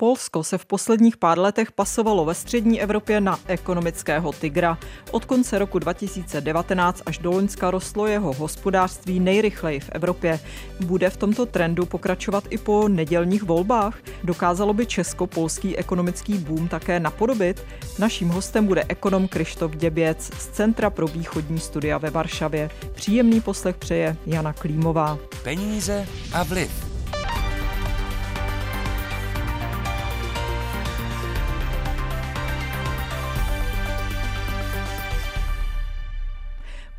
Polsko se v posledních pár letech pasovalo ve střední Evropě na ekonomického tygra. Od konce roku 2019 až do Loňska rostlo jeho hospodářství nejrychleji v Evropě. Bude v tomto trendu pokračovat i po nedělních volbách? Dokázalo by česko-polský ekonomický boom také napodobit? Naším hostem bude ekonom Krištof Děběc z Centra pro východní studia ve Varšavě. Příjemný poslech přeje Jana Klímová. Peníze a vliv.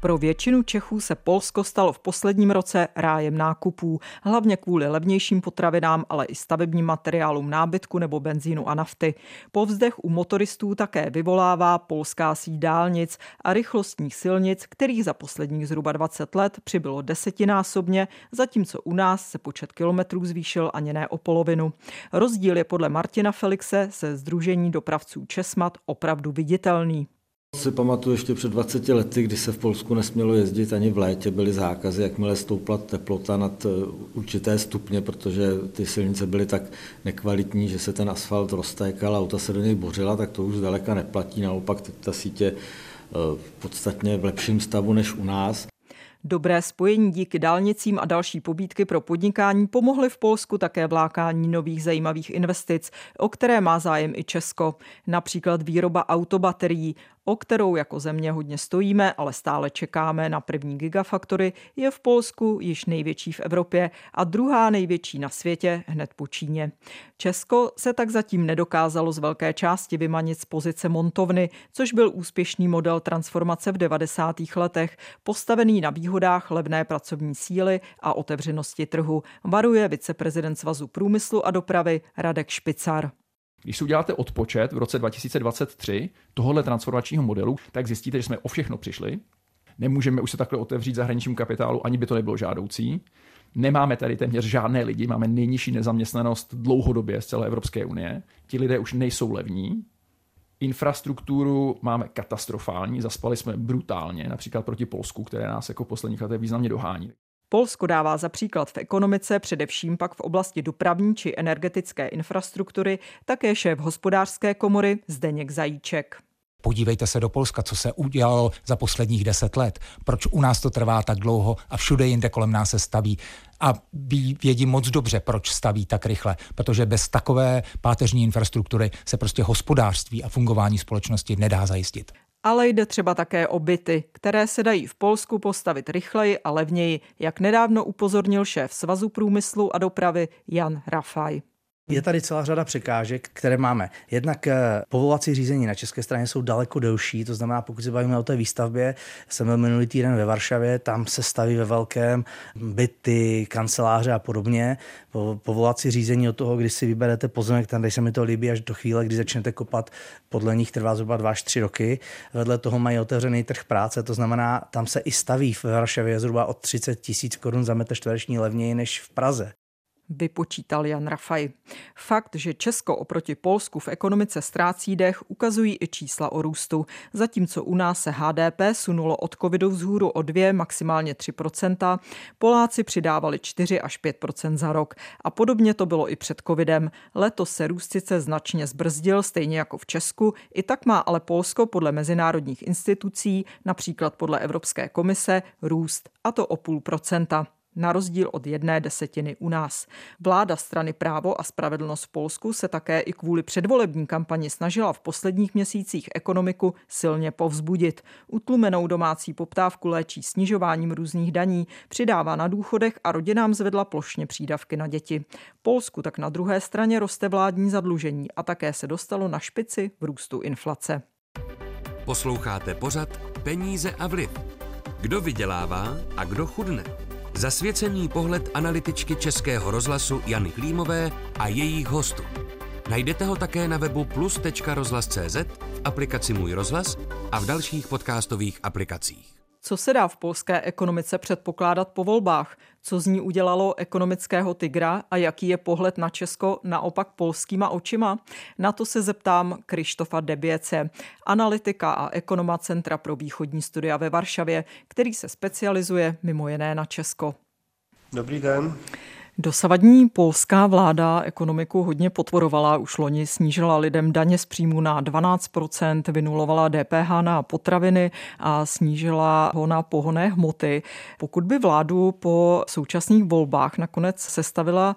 Pro většinu Čechů se Polsko stalo v posledním roce rájem nákupů, hlavně kvůli levnějším potravinám, ale i stavebním materiálům nábytku nebo benzínu a nafty. Povzdech u motoristů také vyvolává polská síť dálnic a rychlostních silnic, kterých za posledních zhruba 20 let přibylo desetinásobně, zatímco u nás se počet kilometrů zvýšil ani ne o polovinu. Rozdíl je podle Martina Felixe se Združení dopravců Česmat opravdu viditelný. Si pamatuju ještě před 20 lety, kdy se v Polsku nesmělo jezdit ani v létě, byly zákazy, jakmile stoupla teplota nad eh, určité stupně, protože ty silnice byly tak nekvalitní, že se ten asfalt roztékal a auta se do něj bořila, tak to už zdaleka neplatí. Naopak ta sítě eh, podstatně v lepším stavu než u nás. Dobré spojení díky dálnicím a další pobídky pro podnikání pomohly v Polsku také vlákání nových zajímavých investic, o které má zájem i Česko. Například výroba autobaterií, o kterou jako země hodně stojíme, ale stále čekáme na první gigafaktory, je v Polsku již největší v Evropě a druhá největší na světě hned po Číně. Česko se tak zatím nedokázalo z velké části vymanit z pozice montovny, což byl úspěšný model transformace v 90. letech, postavený na výhodách levné pracovní síly a otevřenosti trhu, varuje viceprezident Svazu průmyslu a dopravy Radek Špicar. Když si uděláte odpočet v roce 2023 tohohle transformačního modelu, tak zjistíte, že jsme o všechno přišli. Nemůžeme už se takhle otevřít zahraničnímu kapitálu, ani by to nebylo žádoucí. Nemáme tady téměř žádné lidi, máme nejnižší nezaměstnanost dlouhodobě z celé Evropské unie. Ti lidé už nejsou levní. Infrastrukturu máme katastrofální, zaspali jsme brutálně, například proti Polsku, které nás jako posledních letech významně dohání. Polsko dává za příklad v ekonomice, především pak v oblasti dopravní či energetické infrastruktury, také šéf hospodářské komory Zdeněk Zajíček. Podívejte se do Polska, co se udělalo za posledních deset let. Proč u nás to trvá tak dlouho a všude jinde kolem nás se staví. A vědí moc dobře, proč staví tak rychle, protože bez takové páteřní infrastruktury se prostě hospodářství a fungování společnosti nedá zajistit ale jde třeba také o byty, které se dají v Polsku postavit rychleji a levněji, jak nedávno upozornil šéf Svazu průmyslu a dopravy Jan Rafaj. Je tady celá řada překážek, které máme. Jednak eh, povolovací řízení na české straně jsou daleko delší, to znamená, pokud se bavíme o té výstavbě, jsem byl minulý týden ve Varšavě, tam se staví ve velkém byty, kanceláře a podobně. Povolovací řízení od toho, kdy si vyberete pozemek, tam, kde se mi to líbí, až do chvíle, kdy začnete kopat, podle nich trvá zhruba 2 až 3 roky. Vedle toho mají otevřený trh práce, to znamená, tam se i staví v Varšavě zhruba od 30 tisíc korun za metr čtvereční levněji než v Praze vypočítal Jan Rafaj. Fakt, že Česko oproti Polsku v ekonomice ztrácí dech, ukazují i čísla o růstu. Zatímco u nás se HDP sunulo od covidu vzhůru o 2, maximálně 3% Poláci přidávali 4 až 5% za rok. A podobně to bylo i před covidem. Letos se růst sice značně zbrzdil, stejně jako v Česku, i tak má ale Polsko podle mezinárodních institucí, například podle Evropské komise, růst, a to o půl procenta na rozdíl od jedné desetiny u nás. Vláda strany Právo a spravedlnost v Polsku se také i kvůli předvolební kampani snažila v posledních měsících ekonomiku silně povzbudit. Utlumenou domácí poptávku léčí snižováním různých daní, přidává na důchodech a rodinám zvedla plošně přídavky na děti. Polsku tak na druhé straně roste vládní zadlužení a také se dostalo na špici v růstu inflace. Posloucháte pořad Peníze a vliv. Kdo vydělává a kdo chudne? Zasvěcený pohled analytičky Českého rozhlasu Jany Klímové a jejich hostů. Najdete ho také na webu plus.rozhlas.cz, v aplikaci Můj rozhlas a v dalších podcastových aplikacích. Co se dá v polské ekonomice předpokládat po volbách? Co z ní udělalo ekonomického tygra a jaký je pohled na Česko naopak polskýma očima? Na to se zeptám Krištofa Deběce, analytika a ekonoma Centra pro východní studia ve Varšavě, který se specializuje mimo jiné na Česko. Dobrý den. Dosavadní polská vláda ekonomiku hodně podporovala, už loni snížila lidem daně z příjmu na 12%, vynulovala DPH na potraviny a snížila ho na pohonné hmoty. Pokud by vládu po současných volbách nakonec sestavila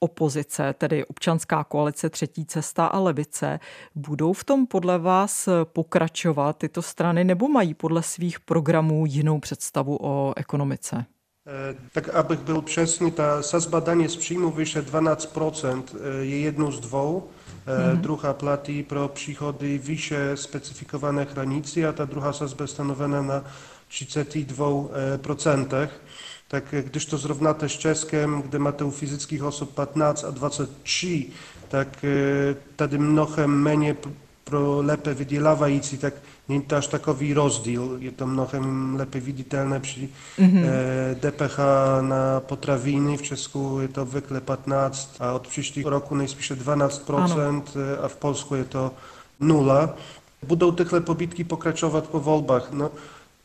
opozice, tedy občanská koalice Třetí cesta a levice, budou v tom podle vás pokračovat tyto strany nebo mají podle svých programů jinou představu o ekonomice? E, tak abych byl přesný, ta sazba daně z příjmu vyše 12% e, je jednou z dvou. Mm-hmm. Druhá platí pro příchody vyše specifikované hranici a ta druhá sazba je stanovena na 32% tak když to zrovnáte s Českem, kde máte u fyzických osob 15 a 23, tak e, tady mnohem méně pro lépe vydělávající, tak nie to aż takový rozdíl. Je to mnohem lepiej viditelne przy mm-hmm. e, DPH na potrawiny. W Czesku jest to zwykle 15, a od przyszłego roku najspisze 12%, ano. a w Polsku jest to nula. Budou tychle pobitki pokračovat po volbách. No,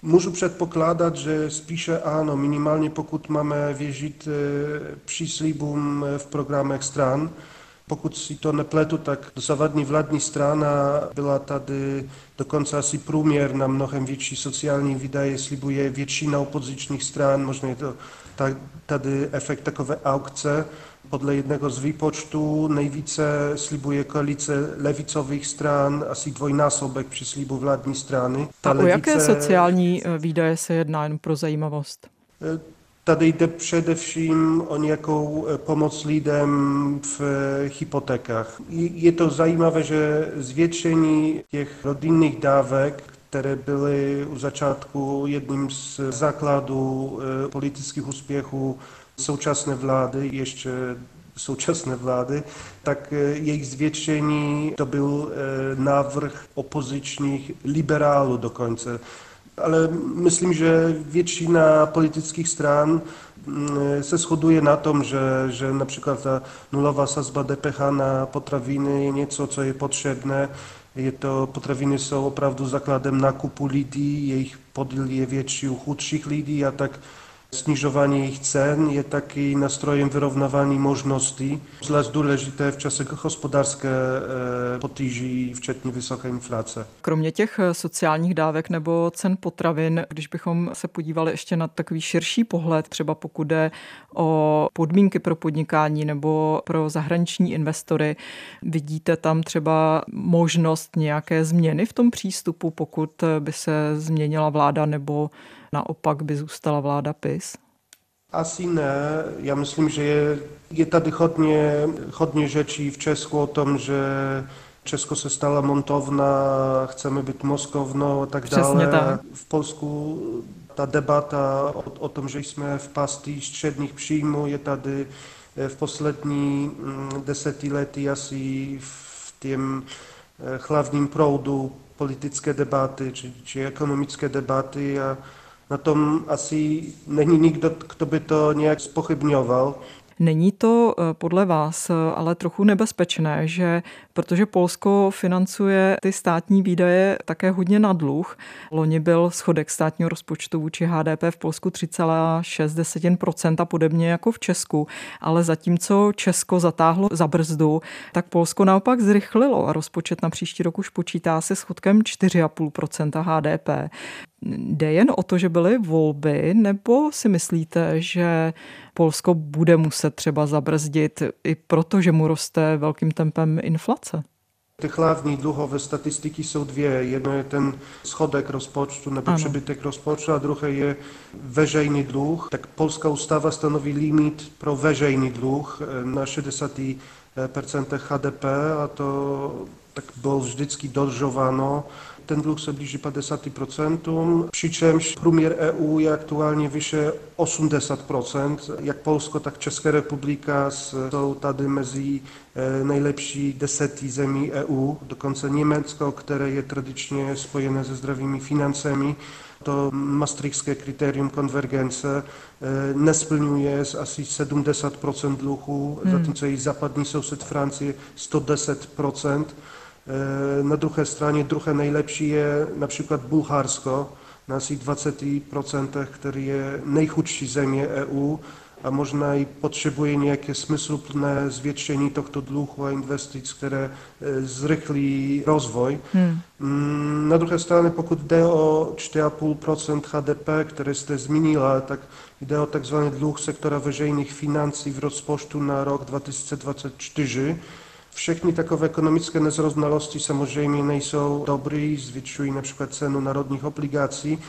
Můžu předpokládat, že spíše ano, minimálně pokud máme věřit e, příslibům v programech stran. Pokud si to nepletu, tak dosavadní vládní strana byla tady dokonce asi průměr na mnohem větší sociální výdaje, slibuje většina opozičních stran, možná je to tady efekt takové aukce. Podle jednego z výpočtů nejvíce slibuje koalice levicových stran, asi dvojnásobek při slibu vládní strany. Ta A levice... o jaké sociální e, výdaje se jedná, jen pro zajímavost? E, tady jde především o nějakou e, pomoc lidem v hypotékách. Je to zajímavé, že zvětšení těch rodinných dávek, které byly u začátku jedním z základů politických úspěchů současné vlády, ještě současné vlády, tak e, jejich zvětšení to byl e, návrh opozičních liberálů dokonce. Ale myslím, že většina politických stran mm, se shoduje na tom, že, že například ta nulová sazba DPH na potraviny je něco, co je potřebné. Je to, potraviny jsou opravdu základem nákupu lidí, jejich podíl je větší u chudších lidí a tak Snižovanie ich cen je taki nastrojem wyrównywania możliwości, zvlášť důležité v čase hospodářské e, potíží, včetně vysoké inflace. Kromě těch e, sociálních dávek nebo cen potravin, když bychom se podívali ještě na takový širší pohled, třeba pokud jde o podmínky pro podnikání nebo pro zahraniční investory, vidíte tam třeba možnost nějaké změny v tom přístupu, pokud by se změnila vláda nebo naopak by zůstala vláda PIS? Asi ne. Já myslím, že je, je tady hodně, hodně řečí v Česku o tom, že Česko se stala montovna, chceme být moskovnou a tak Přesně dále. Tak. V Polsku ta debata o, o tom, že jsme v pasti středních příjmů, je tady eh, v poslední mm, desetiletí asi v tím eh, hlavním proudu politické debaty či, či ekonomické debaty a na tom asi není nikdo, kdo by to nějak spochybňoval. Není to eh, podle vás eh, ale trochu nebezpečné, že protože Polsko financuje ty státní výdaje také hodně na dluh. Loni byl schodek státního rozpočtu vůči HDP v Polsku 3,6% a podobně jako v Česku, ale zatímco Česko zatáhlo za brzdu, tak Polsko naopak zrychlilo a rozpočet na příští rok už počítá se schodkem 4,5% HDP. Jde jen o to, že byly volby, nebo si myslíte, že Polsko bude muset třeba zabrzdit i proto, že mu roste velkým tempem inflace? Ty hlavní dluhové statistiky jsou dvě. Jedno je ten schodek rozpočtu nebo ano. přebytek rozpočtu a druhé je veřejný dluh. Tak polská ústava stanoví limit pro veřejný dluh eh, na 60% HDP a to tak bylo vždycky dodržováno ten dluh se blíží 50%, přičemž průměr EU je aktuálně vyše 80%. Jak Polsko, tak Česká republika jsou tady mezi eh, nejlepší deseti zemí EU, dokonce Německo, které je tradičně spojené se zdravými financemi, to maastrichtské kritérium konvergence eh, nesplňuje asi 70 dluhu, hmm. zatímco její západní soused Francie 110 E, na druhé straně druhé nejlepší je například Bulharsko na asi 20%, který je nejchudší země EU a možná i potřebuje nějaké smysluplné zvětšení tohto dluhu a investic, které e, zrychlí rozvoj. Hmm. Mm, na druhé straně, pokud jde o 4,5 HDP, které jste zmínila, tak jde o tzv. dluh sektora veřejných financí v rozpočtu na rok 2024. Všechny takové ekonomické nezrovnalosti samozřejmě nejsou dobré, zvětšují například cenu národních obligací,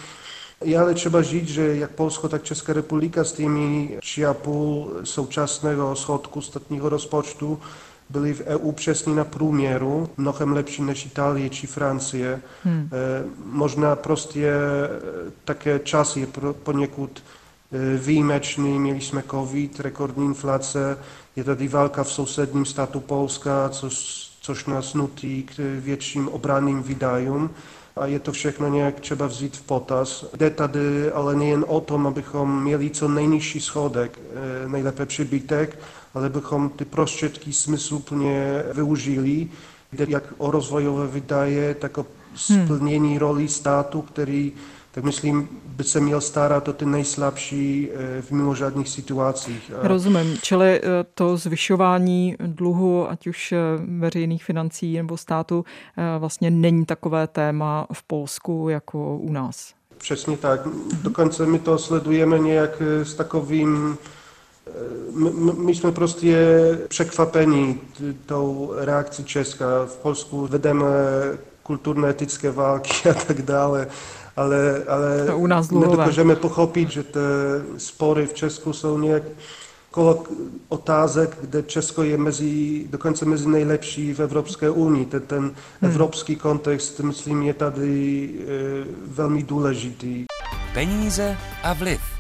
je ale třeba říct, že jak Polsko, tak Česká republika s těmi 3,5 současného schodku statního rozpočtu byli v EU přesně na průměru, mnohem lepší než Itálie či Francie. Hmm. E, možná prostě e, také čas je poněkud e, výjimečný. Měli jsme covid, rekordní inflace, je tady válka v sousedním státu Polska, což, což nás nutí k větším obranným výdajům a je to všechno nějak třeba vzít v potaz. Jde tady ale nejen o tom, abychom měli co nejnižší schodek, eh, nejlépe přibytek, ale bychom ty prostředky smysluplně využili. Jde jak o rozvojové výdaje, tak o hmm. splnění roli státu, který tak myslím, by se měl starat o ty nejslabší eh, v mimořádných situacích. Rozumím. Čili eh, to zvyšování dluhu, ať už eh, veřejných financí nebo státu, vlastně není takové téma v Polsku jako u nás. Přesně tak. Dokonce my to sledujeme nějak s takovým my, my jsme prostě překvapení tou reakcí Česka. V Polsku vedeme kulturné etické války a tak dále ale, ale to u nás nedokážeme pochopit, že ty spory v Česku jsou nějak kolo otázek, kde Česko je mezi, dokonce mezi nejlepší v Evropské unii. Ten, ten hmm. evropský kontext, myslím, je tady e, velmi důležitý. Peníze a vliv.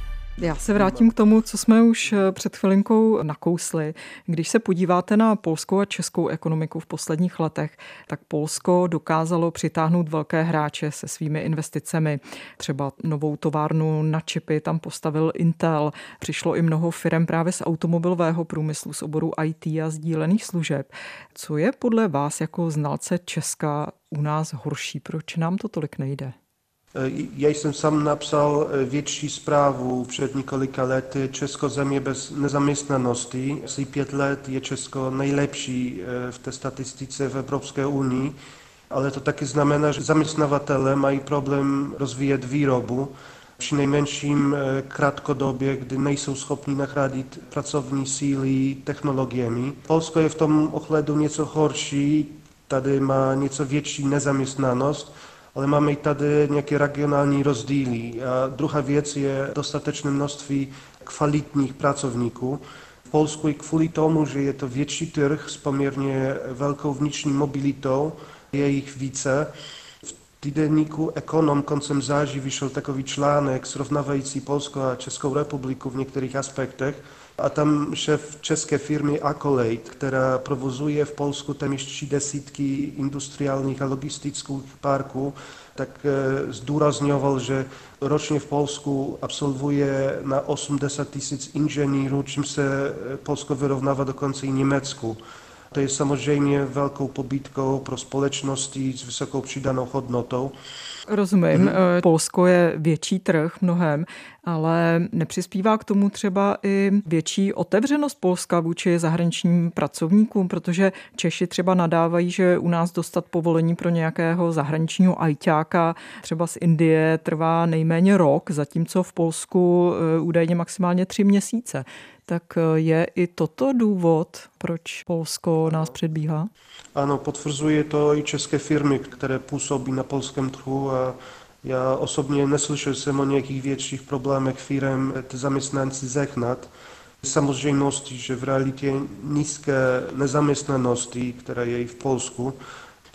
Já se vrátím k tomu, co jsme už eh, před chvilinkou nakousli. Když se podíváte na polskou a českou ekonomiku v posledních letech, tak Polsko dokázalo přitáhnout velké hráče se svými investicemi. Třeba novou továrnu na čipy tam postavil Intel. Přišlo i mnoho firm právě z automobilového průmyslu, z oboru IT a sdílených služeb. Co je podle vás jako znalce Česka u nás horší? Proč nám to tolik nejde? Já jsem sám napsal e, větší zprávu před několika lety Česko země bez nezaměstnanosti. Asi pět let je Česko nejlepší e, v té statistice v Evropské unii, ale to taky znamená, že zaměstnavatele mají problém rozvíjet výrobu, při nejmenším e, krátkodobě, kdy nejsou schopni nahradit pracovní síly technologiemi. Polsko je v tom ohledu něco horší, tady má něco větší nezaměstnanost, ale máme i tady nějaké regionální rozdíly. A druhá věc je dostatečné množství kvalitních pracovníků. V Polsku i kvůli tomu, je to větší trh s poměrně velkou vnitřní mobilitou, je jich více. V týdenníku Ekonom koncem září vyšel takový článek srovnávající Polsko a Českou republiku v některých aspektech. A tam šéf české firmy Accolade, která provozuje v Polsku téměř tři desítky industriálních a logistických parků, tak e, zdůrazňoval, že ročně v Polsku absolvuje na 80 tisíc inženýrů, čím se Polsko vyrovnává dokonce i Německu. To je samozřejmě velkou pobídkou pro společnosti s vysokou přidanou hodnotou. Rozumím. Mm-hmm. Polsko je větší trh mnohem, ale nepřispívá k tomu třeba i větší otevřenost Polska vůči zahraničním pracovníkům, protože Češi třeba nadávají, že u nás dostat povolení pro nějakého zahraničního ajťáka třeba z Indie trvá nejméně rok, zatímco v Polsku eh, údajně maximálně tři měsíce. Tak eh, je i toto důvod, proč Polsko nás předbíhá? Ano, potvrzuje to i české firmy, které působí na polském trhu a já osobně neslyšel jsem o nějakých větších problémech firm ty zaměstnanci zehnat. Samozřejmostí, že v realitě nízké nezaměstnanosti, která je i v Polsku,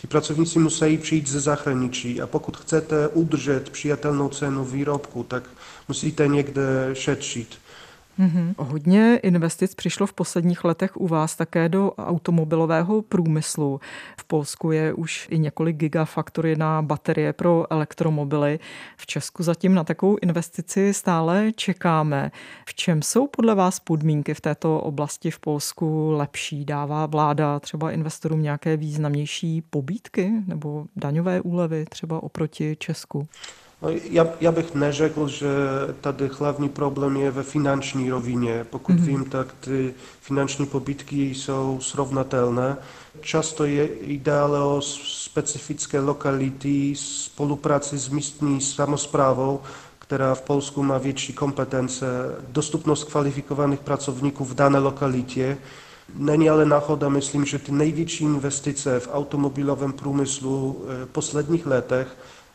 Ti pracovníci musí přijít ze zahraničí a pokud chcete udržet přijatelnou cenu výrobku, tak musíte někde šetřit. Mm-hmm. Hodně investic přišlo v posledních letech u vás také do automobilového průmyslu. V Polsku je už i několik gigafaktory na baterie pro elektromobily. V Česku zatím na takovou investici stále čekáme. V čem jsou podle vás podmínky v této oblasti v Polsku lepší? Dává vláda třeba investorům nějaké významnější pobídky nebo daňové úlevy třeba oproti Česku? No, ja, ja bych neřekl, že tady hlavní problém je ve finanční rovině. Pokud mm-hmm. vím, tak ty finanční pobytky jsou srovnatelné. Často je, jde ale o specifické lokality, spolupráci s místní samozprávou, která v Polsku má větší kompetence, dostupnost kvalifikovaných pracovníků v dané lokalitě. Není ale náhoda, myslím, že ty největší investice v automobilovém průmyslu v posledních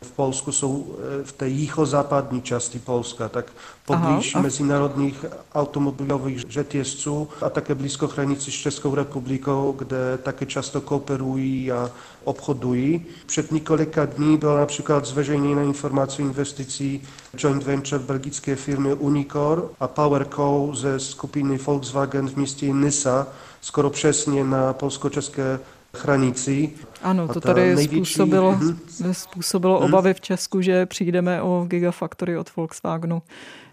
letech v Polsku jsou e, v té jihozápadní části Polska, tak poblíž Aha, a... mezinárodních automobilových řetězců a také blízko hranicy s Českou republikou, kde také často kooperují a obchodují. Před několika dní byla například zveřejněna informace o investicí joint venture belgické firmy Unicor a PowerCo ze skupiny Volkswagen v městě Nysa, skoro přesně na polsko-české hranici. Ano, to tady největší... způsobilo, mhm. způsobilo hmm. obavy v Česku, že přijdeme o Gigafactory od Volkswagenu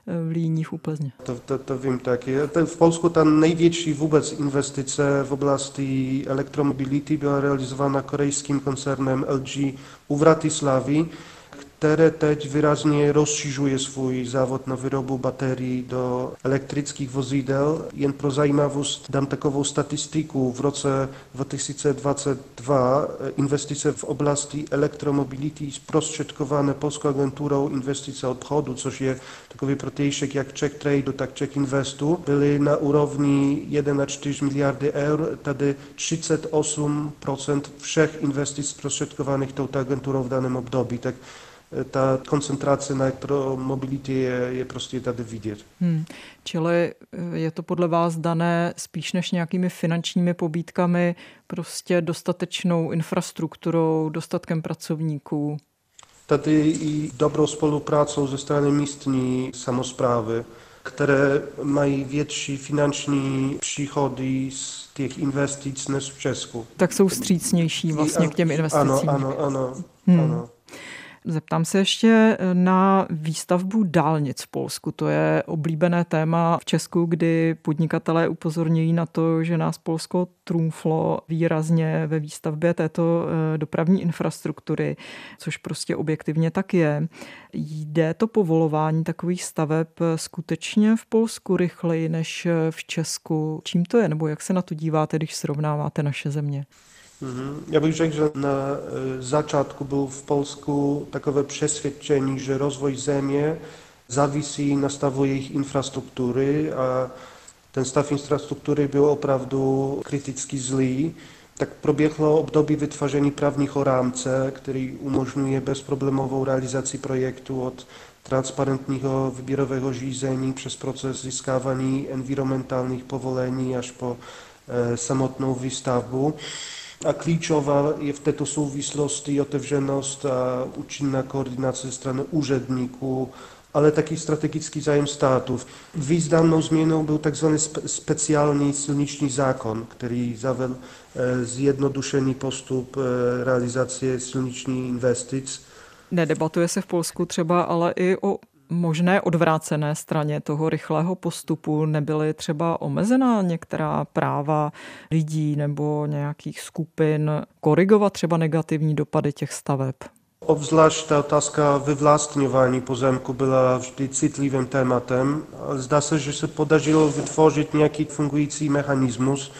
eh, v Líních úplně. To, to, to vím taky. V Polsku ta největší vůbec investice v oblasti elektromobility byla realizována korejským koncernem LG u Vratislavy které teď výrazně rozšiřuje svůj závod na výrobu baterií do elektrických vozidel. Jen pro zajímavost dám takovou statistiku. V roce 2022 investice v oblasti elektromobility zprostředkované Polskou agenturou investice obchodu, což je takový protějšek jak Czech Trade, tak Czech Investu, byly na úrovni 1,4 miliardy eur, tady 38% všech investic zprostředkovaných touto agenturou v daném období. Tak ta koncentrace na elektromobilitě je, je prostě tady vidět. Hmm. Čili eh, je to podle vás dané spíš než nějakými finančními pobídkami, prostě dostatečnou infrastrukturou, dostatkem pracovníků? Tady i dobrou spoluprácou ze strany místní samozprávy, které mají větší finanční příchody z těch investic než v Česku. Tak jsou střícnější vlastně k těm investicím. Ano, ano, ano. Hmm. ano. Zeptám se ještě eh, na výstavbu dálnic v Polsku. To je oblíbené téma v Česku, kdy podnikatelé upozorňují na to, že nás Polsko trumflo výrazně ve výstavbě této eh, dopravní infrastruktury, což prostě objektivně tak je. Jde to povolování takových staveb skutečně v Polsku rychleji než v Česku? Čím to je, nebo jak se na to díváte, když srovnáváte naše země? Mhm. Já bych řekl, že na e, začátku byl v Polsku takové přesvědčení, že rozvoj země závisí na stavu jejich infrastruktury a ten stav infrastruktury byl opravdu kriticky zlý. Tak proběhlo období vytvoření právního rámce, který umožňuje bezproblémovou realizaci projektu od transparentního výběrového řízení přes proces získávání environmentálních povolení až po e, samotnou výstavbu. A klíčová je v této souvislosti otevřenost a účinná koordinace ze strany úředníků, ale taky strategický zájem státu. Významnou změnou byl tzv. speciální silniční zákon, který zavedl eh, zjednodušený postup eh, realizace silniční investic. Nedebatuje se v Polsku třeba ale i o možné odvrácené straně toho rychlého postupu nebyly třeba omezená některá práva lidí nebo nějakých skupin korigovat třeba negativní dopady těch staveb? Obzvlášť ta otázka vyvlastňování pozemku byla vždy citlivým tématem. Zdá se, že se podařilo vytvořit nějaký fungující mechanismus.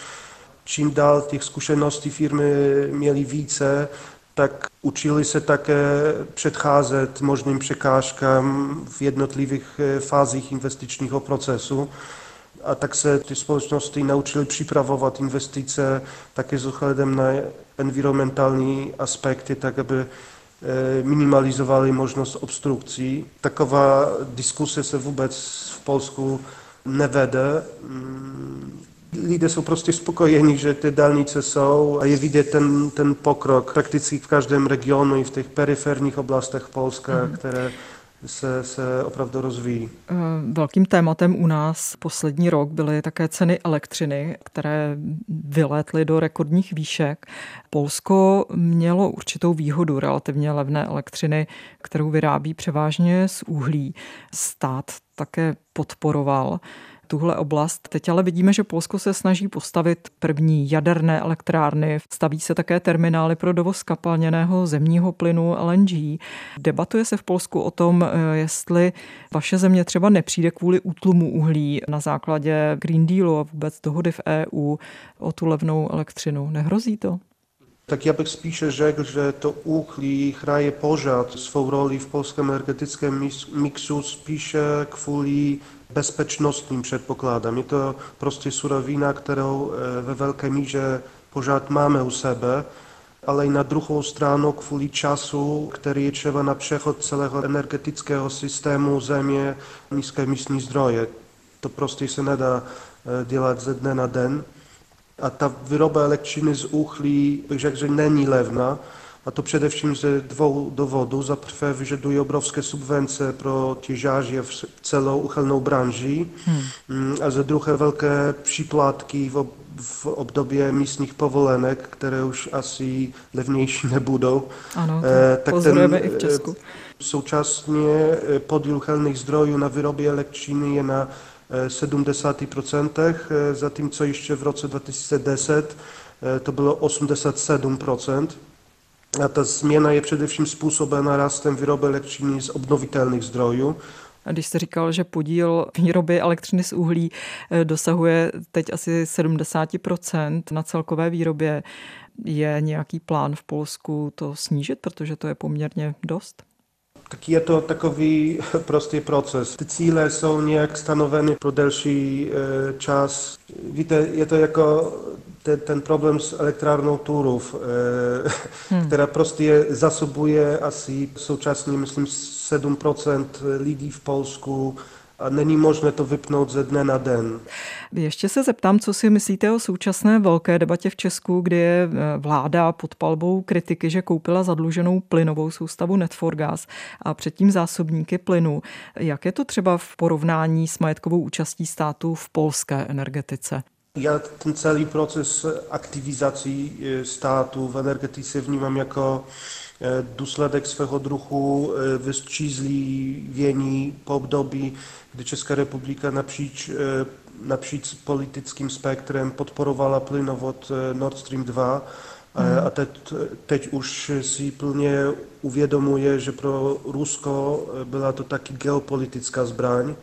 Čím dál těch zkušeností firmy měly více, tak učili se také předcházet možným překážkám v jednotlivých eh, fázích investičního procesu. A tak se ty společnosti naučily připravovat investice také s ohledem na environmentální aspekty, tak aby eh, minimalizovali možnost obstrukcí. Taková diskuse se vůbec v Polsku nevede. Mm, lidé jsou prostě spokojeni, že ty dálnice jsou a je vidět ten, ten pokrok prakticky v každém regionu i v těch periferních oblastech Polska, mm. které se, se opravdu rozvíjí. Eh, velkým tématem u nás poslední rok byly také ceny elektřiny, které vylétly do rekordních výšek. Polsko mělo určitou výhodu relativně levné elektřiny, kterou vyrábí převážně z uhlí. Stát také podporoval tuhle oblast. Teď ale vidíme, že Polsko se snaží postavit první jaderné elektrárny. Staví se také terminály pro dovoz kapalněného zemního plynu LNG. Debatuje se v Polsku o tom, eh, jestli vaše země třeba nepřijde kvůli útlumu uhlí na základě Green Dealu a vůbec dohody v EU o tu levnou elektřinu. Nehrozí to? Tak ja bych spíše řekl, že to uhlí hraje pořád svou roli v polském energetickém mixu spíše kvůli bezpečnostním předpokladám. Je to prostě surovina, kterou e, ve velké míře pořád máme u sebe, ale i na druhou stranu kvůli času, který je třeba na přechod celého energetického systému země, nízké místní zdroje. To prostě se nedá e, dělat ze dne na den a ta výroba elektřiny z uhlí, bych řekl, že není levná. A to především ze dvou důvodů. Za prvé vyžaduje obrovské subvence pro těžáře v celou uchylnou branži hmm. a za druhé velké příplatky v, v období místních povolenek, které už asi levnější nebudou. Ano, eh, tak ten, i v Česku. Současně eh, podíl uchylných zdrojů na výrobě elektřiny je na 70%, e, zatímco ještě v roce 2010 e, to bylo 87%. A ta změna je především způsobena rastem výroby elektřiny z obnovitelných zdrojů. Když jste říkal, že podíl výroby elektřiny z uhlí e, dosahuje teď asi 70% na celkové výrobě, je nějaký plán v Polsku to snížit, protože to je poměrně dost? Tak je to takový prostý proces. Ty cíle jsou nějak stanoveny pro delší e, čas. Víte, je to jako ten, ten problém s elektrárnou Turów, e, hmm. která prostě zasobuje asi současně, myslím, 7% lidí v Polsku a není možné to vypnout ze dne na den. Ještě se zeptám, co si myslíte o současné velké debatě v Česku, kdy je eh, vláda pod palbou kritiky, že koupila zadluženou plynovou soustavu Netforgas a předtím zásobníky plynu. Jak je to třeba v porovnání s majetkovou účastí státu v polské energetice? Já ten celý proces aktivizací eh, státu v energetice vnímám jako eh, důsledek svého druhu vystřízlivění po období, kdy Česká republika napříč, napříč politickým spektrem podporovala plynovod Nord Stream 2 mm. a teď, teď už si plně uvědomuje, že pro Rusko byla to taky geopolitická zbraň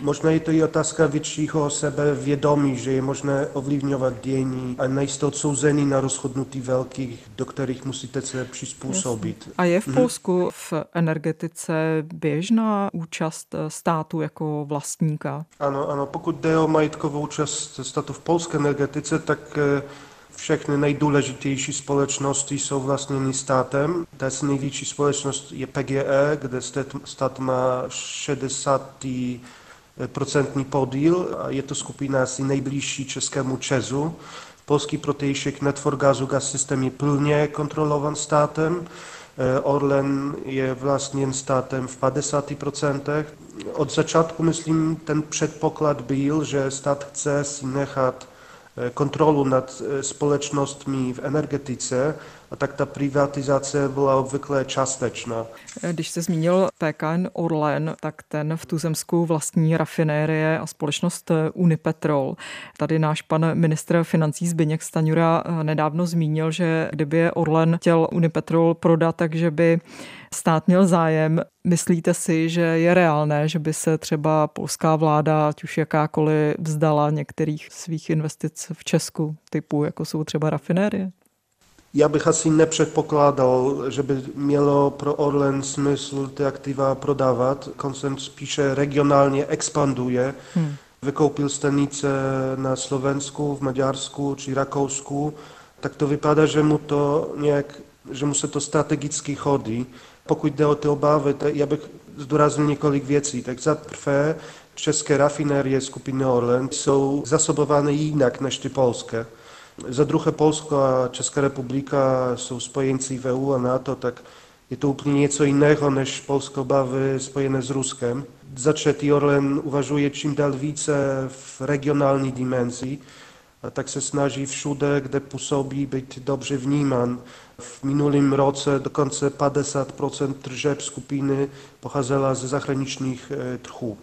Možná je to i otázka většího sebevědomí, že je možné ovlivňovat dění a nejste odsouzený na rozhodnutí velkých, do kterých musíte se přizpůsobit. A je v mhm. Polsku v energetice běžná účast státu jako vlastníka? Ano, ano. Pokud jde o majetkovou účast státu v polské energetice, tak eh, všechny nejdůležitější společnosti jsou vlastněny státem. Ta největší společnost je PGE, kde stát má 60 procentní podíl. Je to skupina asi nejbližší českému Česu. Polský protějšek Netforgazu Gas System je plně kontrolovan státem. Eh, Orlen je vlastněn státem v 50%. Od začátku, myslím, ten předpoklad byl, že stát chce si nechat eh, kontrolu nad eh, společnostmi v energetice a tak ta privatizace byla obvykle částečná. Když se zmínil PKN Orlen, tak ten v Tuzemsku vlastní rafinérie a společnost Unipetrol. Tady náš pan ministr financí Zbyněk Staňura nedávno zmínil, že kdyby je Orlen chtěl Unipetrol prodat, takže by stát měl zájem. Myslíte si, že je reálné, že by se třeba polská vláda, ať už jakákoliv, vzdala některých svých investic v Česku, typu jako jsou třeba rafinérie? Já bych asi nepředpokládal, že by mělo pro Orlen smysl ty aktiva prodávat. Koncern spíše regionálně expanduje. Hmm. Vykoupil stanice na Slovensku, v Maďarsku či Rakousku. Tak to vypadá, že mu to nějak, že mu se to strategicky chodí. Pokud jde o ty obavy, tak já bych zdůraznil několik věcí. Tak za prvé, české rafinérie skupiny Orlen jsou zasobovány jinak než ty polské. Za druhé Polsko a Česká republika jsou spojenci v EU a NATO, tak je to úplně něco jiného než polské obavy spojené s Ruskem. Za třetí Orlen uvažuje čím dál více v regionální dimenzi, a tak se snaží všude, kde působí, být dobře vnímán. V minulém roce dokonce 50 tržeb skupiny pocházela ze zahraničních e, trhů.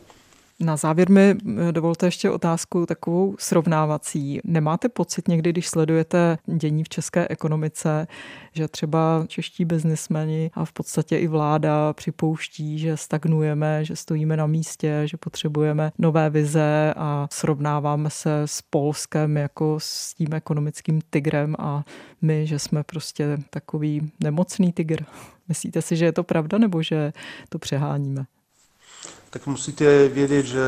Na závěr mi dovolte ještě otázku takovou srovnávací. Nemáte pocit někdy, když sledujete dění v české ekonomice, že třeba čeští biznismeni a v podstatě i vláda připouští, že stagnujeme, že stojíme na místě, že potřebujeme nové vize a srovnáváme se s Polskem jako s tím ekonomickým tigrem a my, že jsme prostě takový nemocný tygr. Myslíte si, že je to pravda nebo že to přeháníme? Tak musíte vědět, že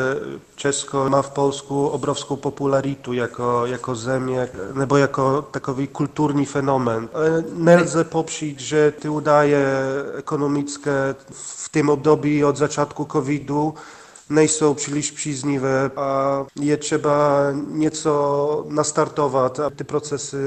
Česko má v Polsku obrovskou popularitu jako, jako země, nebo jako takový kulturní fenomen. Ale nelze popřít, že ty údaje ekonomické v tym období od začátku covidu nejsou příliš příznivé a je třeba něco nastartovat a ty procesy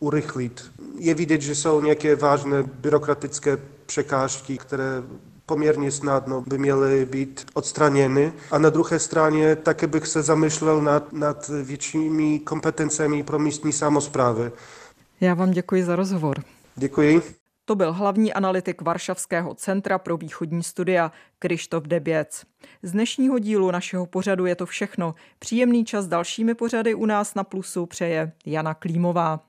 urychlit. Je vidět, že jsou nějaké vážné byrokratické překážky, které poměrně snadno by měly být odstraněny. A na druhé straně také bych se zamýšlel nad, nad většími kompetencemi pro místní samozprávy. Já vám děkuji za rozhovor. Děkuji. To byl hlavní analytik Varšavského centra pro východní studia Krištof Deběc. Z dnešního dílu našeho pořadu je to všechno. Příjemný čas dalšími pořady u nás na Plusu přeje Jana Klímová.